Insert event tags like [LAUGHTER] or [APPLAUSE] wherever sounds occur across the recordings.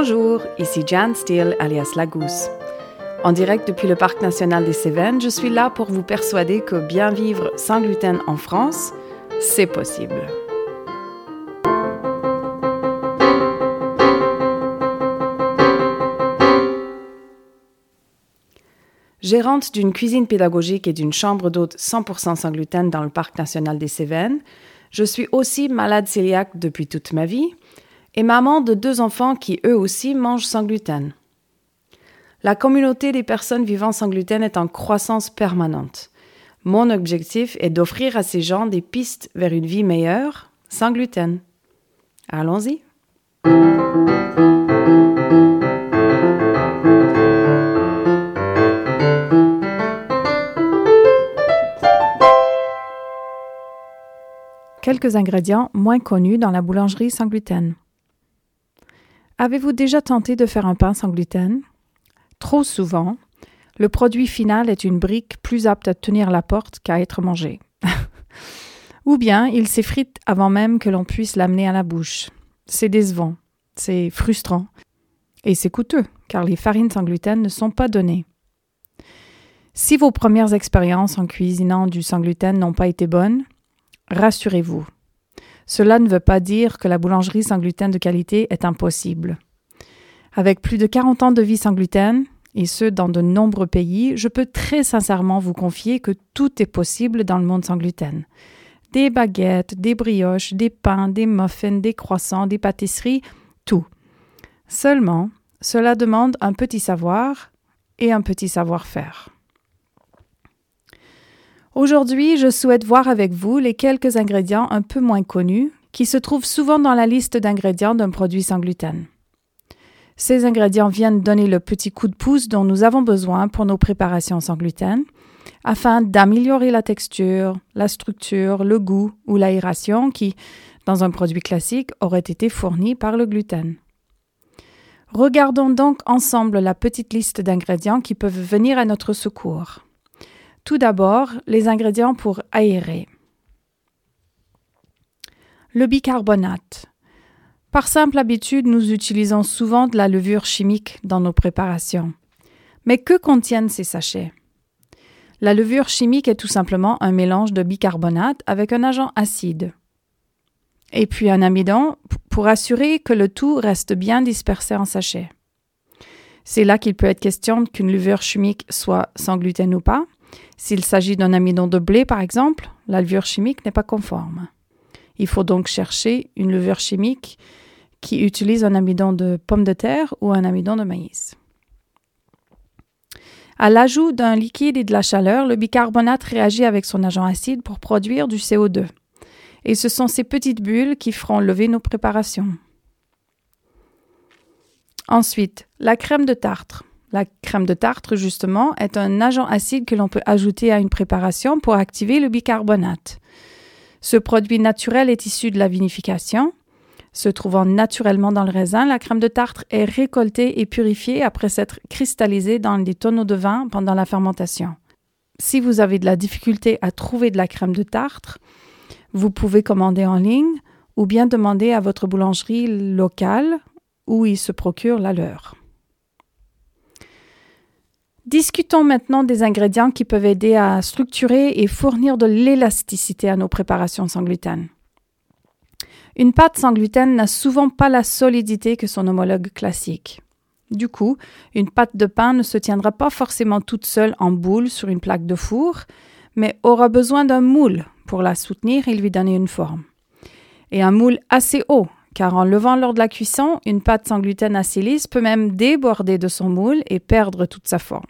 Bonjour, ici Jan Steele alias La Gousse. En direct depuis le Parc national des Cévennes, je suis là pour vous persuader que bien vivre sans gluten en France, c'est possible. Gérante d'une cuisine pédagogique et d'une chambre d'hôte 100% sans gluten dans le Parc national des Cévennes, je suis aussi malade cœliaque depuis toute ma vie et maman de deux enfants qui eux aussi mangent sans gluten. La communauté des personnes vivant sans gluten est en croissance permanente. Mon objectif est d'offrir à ces gens des pistes vers une vie meilleure sans gluten. Allons-y. Quelques ingrédients moins connus dans la boulangerie sans gluten. Avez-vous déjà tenté de faire un pain sans gluten? Trop souvent, le produit final est une brique plus apte à tenir la porte qu'à être mangée. [LAUGHS] Ou bien il s'effrite avant même que l'on puisse l'amener à la bouche. C'est décevant, c'est frustrant, et c'est coûteux, car les farines sans gluten ne sont pas données. Si vos premières expériences en cuisinant du sans gluten n'ont pas été bonnes, rassurez-vous, cela ne veut pas dire que la boulangerie sans gluten de qualité est impossible. Avec plus de 40 ans de vie sans gluten, et ce dans de nombreux pays, je peux très sincèrement vous confier que tout est possible dans le monde sans gluten. Des baguettes, des brioches, des pains, des muffins, des croissants, des pâtisseries, tout. Seulement, cela demande un petit savoir et un petit savoir-faire. Aujourd'hui, je souhaite voir avec vous les quelques ingrédients un peu moins connus qui se trouvent souvent dans la liste d'ingrédients d'un produit sans gluten. Ces ingrédients viennent donner le petit coup de pouce dont nous avons besoin pour nos préparations sans gluten, afin d'améliorer la texture, la structure, le goût ou l'aération qui, dans un produit classique, auraient été fournis par le gluten. Regardons donc ensemble la petite liste d'ingrédients qui peuvent venir à notre secours. Tout d'abord, les ingrédients pour aérer. Le bicarbonate. Par simple habitude, nous utilisons souvent de la levure chimique dans nos préparations. Mais que contiennent ces sachets? La levure chimique est tout simplement un mélange de bicarbonate avec un agent acide. Et puis un amidon pour assurer que le tout reste bien dispersé en sachet. C'est là qu'il peut être question qu'une levure chimique soit sans gluten ou pas, s'il s'agit d'un amidon de blé, par exemple, la levure chimique n'est pas conforme. Il faut donc chercher une levure chimique qui utilise un amidon de pomme de terre ou un amidon de maïs. À l'ajout d'un liquide et de la chaleur, le bicarbonate réagit avec son agent acide pour produire du CO2. Et ce sont ces petites bulles qui feront lever nos préparations. Ensuite, la crème de tartre. La crème de tartre, justement, est un agent acide que l'on peut ajouter à une préparation pour activer le bicarbonate. Ce produit naturel est issu de la vinification. Se trouvant naturellement dans le raisin, la crème de tartre est récoltée et purifiée après s'être cristallisée dans des tonneaux de vin pendant la fermentation. Si vous avez de la difficulté à trouver de la crème de tartre, vous pouvez commander en ligne ou bien demander à votre boulangerie locale où ils se procurent la leur. Discutons maintenant des ingrédients qui peuvent aider à structurer et fournir de l'élasticité à nos préparations sans gluten. Une pâte sans gluten n'a souvent pas la solidité que son homologue classique. Du coup, une pâte de pain ne se tiendra pas forcément toute seule en boule sur une plaque de four, mais aura besoin d'un moule pour la soutenir et lui donner une forme. Et un moule assez haut, car en levant lors de la cuisson, une pâte sans gluten assez lisse peut même déborder de son moule et perdre toute sa forme.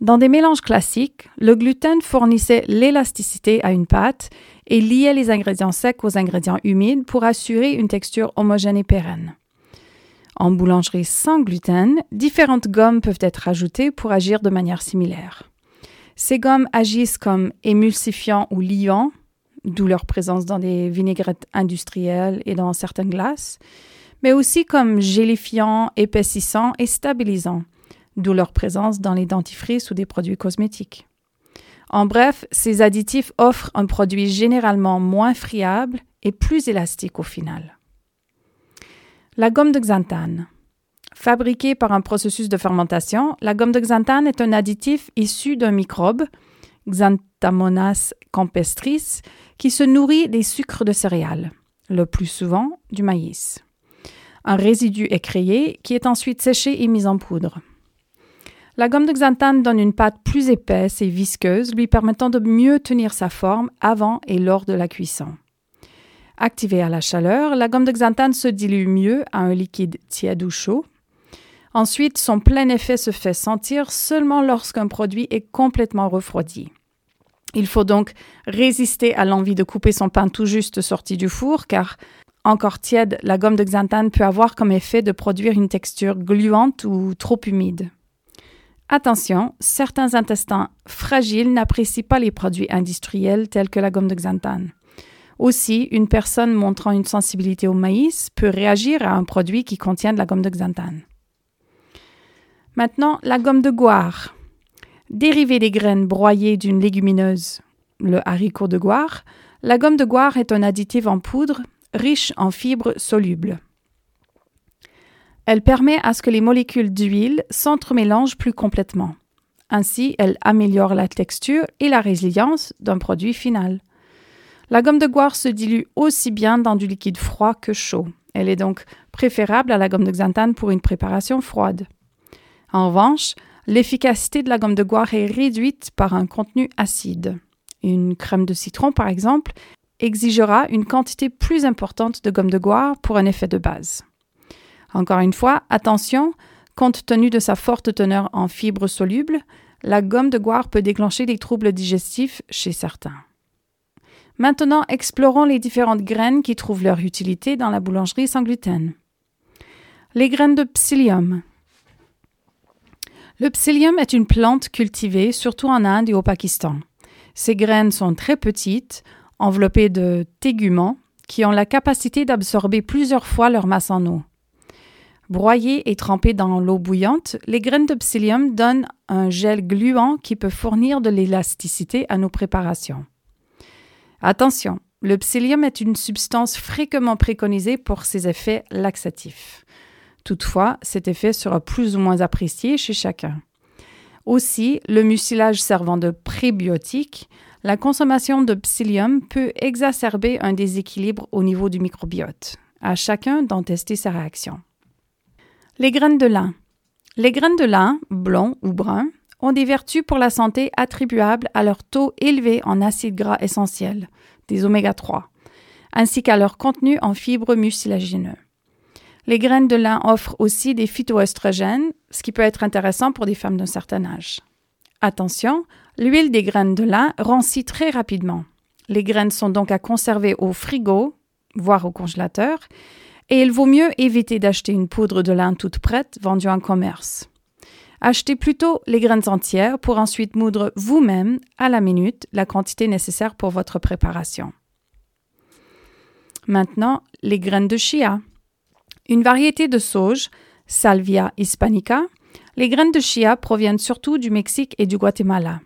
Dans des mélanges classiques, le gluten fournissait l'élasticité à une pâte et liait les ingrédients secs aux ingrédients humides pour assurer une texture homogène et pérenne. En boulangerie sans gluten, différentes gommes peuvent être ajoutées pour agir de manière similaire. Ces gommes agissent comme émulsifiants ou liants, d'où leur présence dans des vinaigrettes industrielles et dans certaines glaces, mais aussi comme gélifiants, épaississants et stabilisants, d'où leur présence dans les dentifrices ou des produits cosmétiques. En bref, ces additifs offrent un produit généralement moins friable et plus élastique au final. La gomme de xanthane. Fabriquée par un processus de fermentation, la gomme de xanthane est un additif issu d'un microbe, Xanthomonas campestris, qui se nourrit des sucres de céréales, le plus souvent du maïs. Un résidu est créé qui est ensuite séché et mis en poudre. La gomme de xanthane donne une pâte plus épaisse et visqueuse, lui permettant de mieux tenir sa forme avant et lors de la cuisson. Activée à la chaleur, la gomme de xanthane se dilue mieux à un liquide tiède ou chaud. Ensuite, son plein effet se fait sentir seulement lorsqu'un produit est complètement refroidi. Il faut donc résister à l'envie de couper son pain tout juste sorti du four, car encore tiède, la gomme de xanthane peut avoir comme effet de produire une texture gluante ou trop humide. Attention, certains intestins fragiles n'apprécient pas les produits industriels tels que la gomme de xanthane. Aussi, une personne montrant une sensibilité au maïs peut réagir à un produit qui contient de la gomme de xanthane. Maintenant, la gomme de goire. Dérivée des graines broyées d'une légumineuse, le haricot de goire, la gomme de goire est un additif en poudre riche en fibres solubles. Elle permet à ce que les molécules d'huile s'entremélangent plus complètement. Ainsi, elle améliore la texture et la résilience d'un produit final. La gomme de goire se dilue aussi bien dans du liquide froid que chaud. Elle est donc préférable à la gomme de xanthane pour une préparation froide. En revanche, l'efficacité de la gomme de goire est réduite par un contenu acide. Une crème de citron, par exemple, exigera une quantité plus importante de gomme de goire pour un effet de base. Encore une fois, attention, compte tenu de sa forte teneur en fibres solubles, la gomme de goire peut déclencher des troubles digestifs chez certains. Maintenant, explorons les différentes graines qui trouvent leur utilité dans la boulangerie sans gluten. Les graines de psyllium. Le psyllium est une plante cultivée surtout en Inde et au Pakistan. Ces graines sont très petites, enveloppées de téguments, qui ont la capacité d'absorber plusieurs fois leur masse en eau. Broyées et trempées dans l'eau bouillante, les graines de psyllium donnent un gel gluant qui peut fournir de l'élasticité à nos préparations. Attention, le psyllium est une substance fréquemment préconisée pour ses effets laxatifs. Toutefois, cet effet sera plus ou moins apprécié chez chacun. Aussi, le mucilage servant de prébiotique, la consommation de psyllium peut exacerber un déséquilibre au niveau du microbiote. À chacun d'en tester sa réaction. Les graines de lin. Les graines de lin, blond ou brun, ont des vertus pour la santé attribuables à leur taux élevé en acides gras essentiels, des oméga 3, ainsi qu'à leur contenu en fibres mucilagineux. Les graines de lin offrent aussi des phytoestrogènes, ce qui peut être intéressant pour des femmes d'un certain âge. Attention, l'huile des graines de lin rancit très rapidement. Les graines sont donc à conserver au frigo, voire au congélateur, et il vaut mieux éviter d'acheter une poudre de lin toute prête vendue en commerce. Achetez plutôt les graines entières pour ensuite moudre vous-même à la minute la quantité nécessaire pour votre préparation. Maintenant, les graines de chia. Une variété de sauge, Salvia hispanica, les graines de chia proviennent surtout du Mexique et du Guatemala.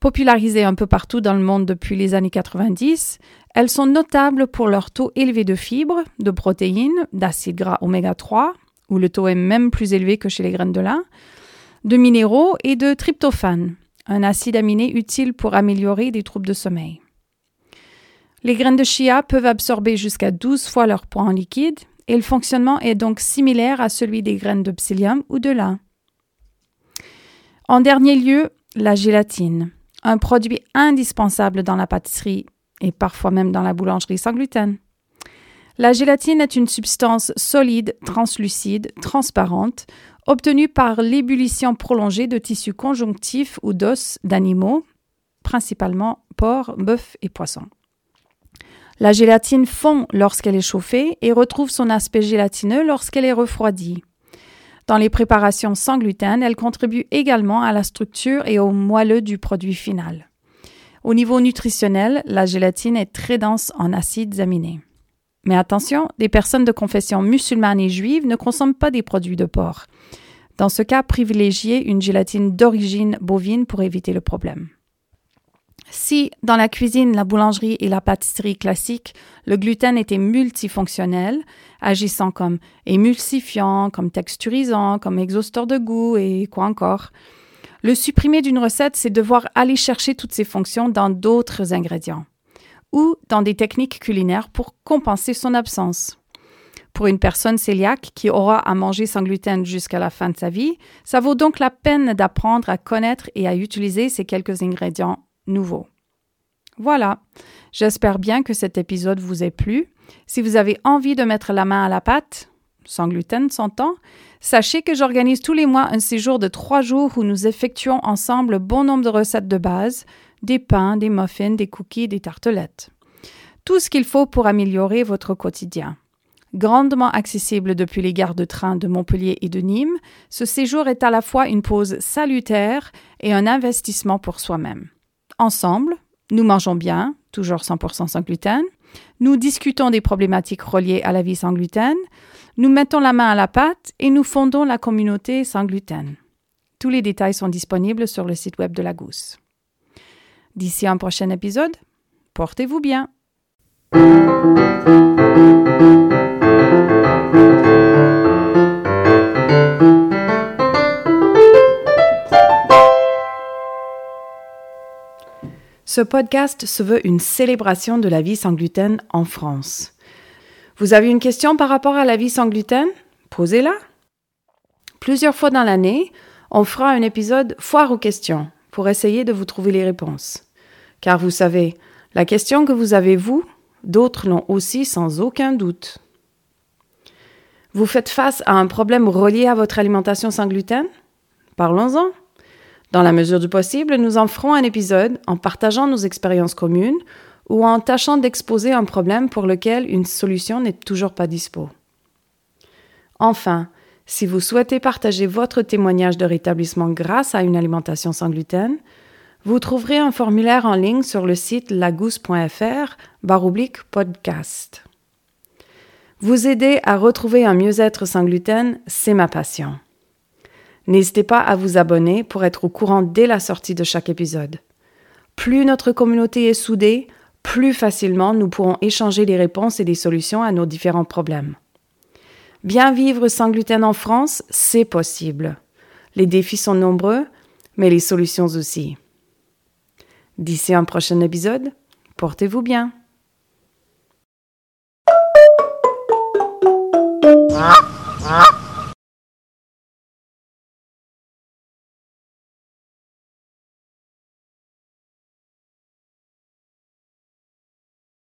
Popularisées un peu partout dans le monde depuis les années 90, elles sont notables pour leur taux élevé de fibres, de protéines, d'acides gras oméga 3, où le taux est même plus élevé que chez les graines de lin, de minéraux et de tryptophane, un acide aminé utile pour améliorer des troubles de sommeil. Les graines de chia peuvent absorber jusqu'à 12 fois leur poids en liquide et le fonctionnement est donc similaire à celui des graines de psyllium ou de lin. En dernier lieu, la gélatine, un produit indispensable dans la pâtisserie et parfois même dans la boulangerie sans gluten. La gélatine est une substance solide, translucide, transparente, obtenue par l'ébullition prolongée de tissus conjonctifs ou d'os d'animaux, principalement porc, bœuf et poisson. La gélatine fond lorsqu'elle est chauffée et retrouve son aspect gélatineux lorsqu'elle est refroidie. Dans les préparations sans gluten, elle contribue également à la structure et au moelleux du produit final. Au niveau nutritionnel, la gélatine est très dense en acides aminés. Mais attention, des personnes de confession musulmane et juive ne consomment pas des produits de porc. Dans ce cas, privilégiez une gélatine d'origine bovine pour éviter le problème. Si, dans la cuisine, la boulangerie et la pâtisserie classique, le gluten était multifonctionnel, agissant comme émulsifiant, comme texturisant, comme exhausteur de goût et quoi encore, le supprimer d'une recette, c'est devoir aller chercher toutes ces fonctions dans d'autres ingrédients ou dans des techniques culinaires pour compenser son absence. Pour une personne cœliaque qui aura à manger sans gluten jusqu'à la fin de sa vie, ça vaut donc la peine d'apprendre à connaître et à utiliser ces quelques ingrédients Voilà, j'espère bien que cet épisode vous ait plu. Si vous avez envie de mettre la main à la pâte, sans gluten s'entend, sachez que j'organise tous les mois un séjour de trois jours où nous effectuons ensemble bon nombre de recettes de base, des pains, des muffins, des cookies, des tartelettes. Tout ce qu'il faut pour améliorer votre quotidien. Grandement accessible depuis les gares de train de Montpellier et de Nîmes, ce séjour est à la fois une pause salutaire et un investissement pour soi-même. Ensemble, nous mangeons bien, toujours 100% sans gluten, nous discutons des problématiques reliées à la vie sans gluten, nous mettons la main à la pâte et nous fondons la communauté sans gluten. Tous les détails sont disponibles sur le site web de la Gousse. D'ici un prochain épisode, portez-vous bien. Ce podcast se veut une célébration de la vie sans gluten en France. Vous avez une question par rapport à la vie sans gluten? Posez-la. Plusieurs fois dans l'année, on fera un épisode foire aux questions pour essayer de vous trouver les réponses. Car vous savez, la question que vous avez vous, d'autres l'ont aussi sans aucun doute. Vous faites face à un problème relié à votre alimentation sans gluten? Parlons-en. Dans la mesure du possible, nous en ferons un épisode en partageant nos expériences communes ou en tâchant d'exposer un problème pour lequel une solution n'est toujours pas dispo. Enfin, si vous souhaitez partager votre témoignage de rétablissement grâce à une alimentation sans gluten, vous trouverez un formulaire en ligne sur le site lagousse.fr baroblique podcast. Vous aider à retrouver un mieux-être sans gluten, c'est ma passion. N'hésitez pas à vous abonner pour être au courant dès la sortie de chaque épisode. Plus notre communauté est soudée, plus facilement nous pourrons échanger les réponses et les solutions à nos différents problèmes. Bien vivre sans gluten en France, c'est possible. Les défis sont nombreux, mais les solutions aussi. D'ici un prochain épisode, portez-vous bien. Ah, ah.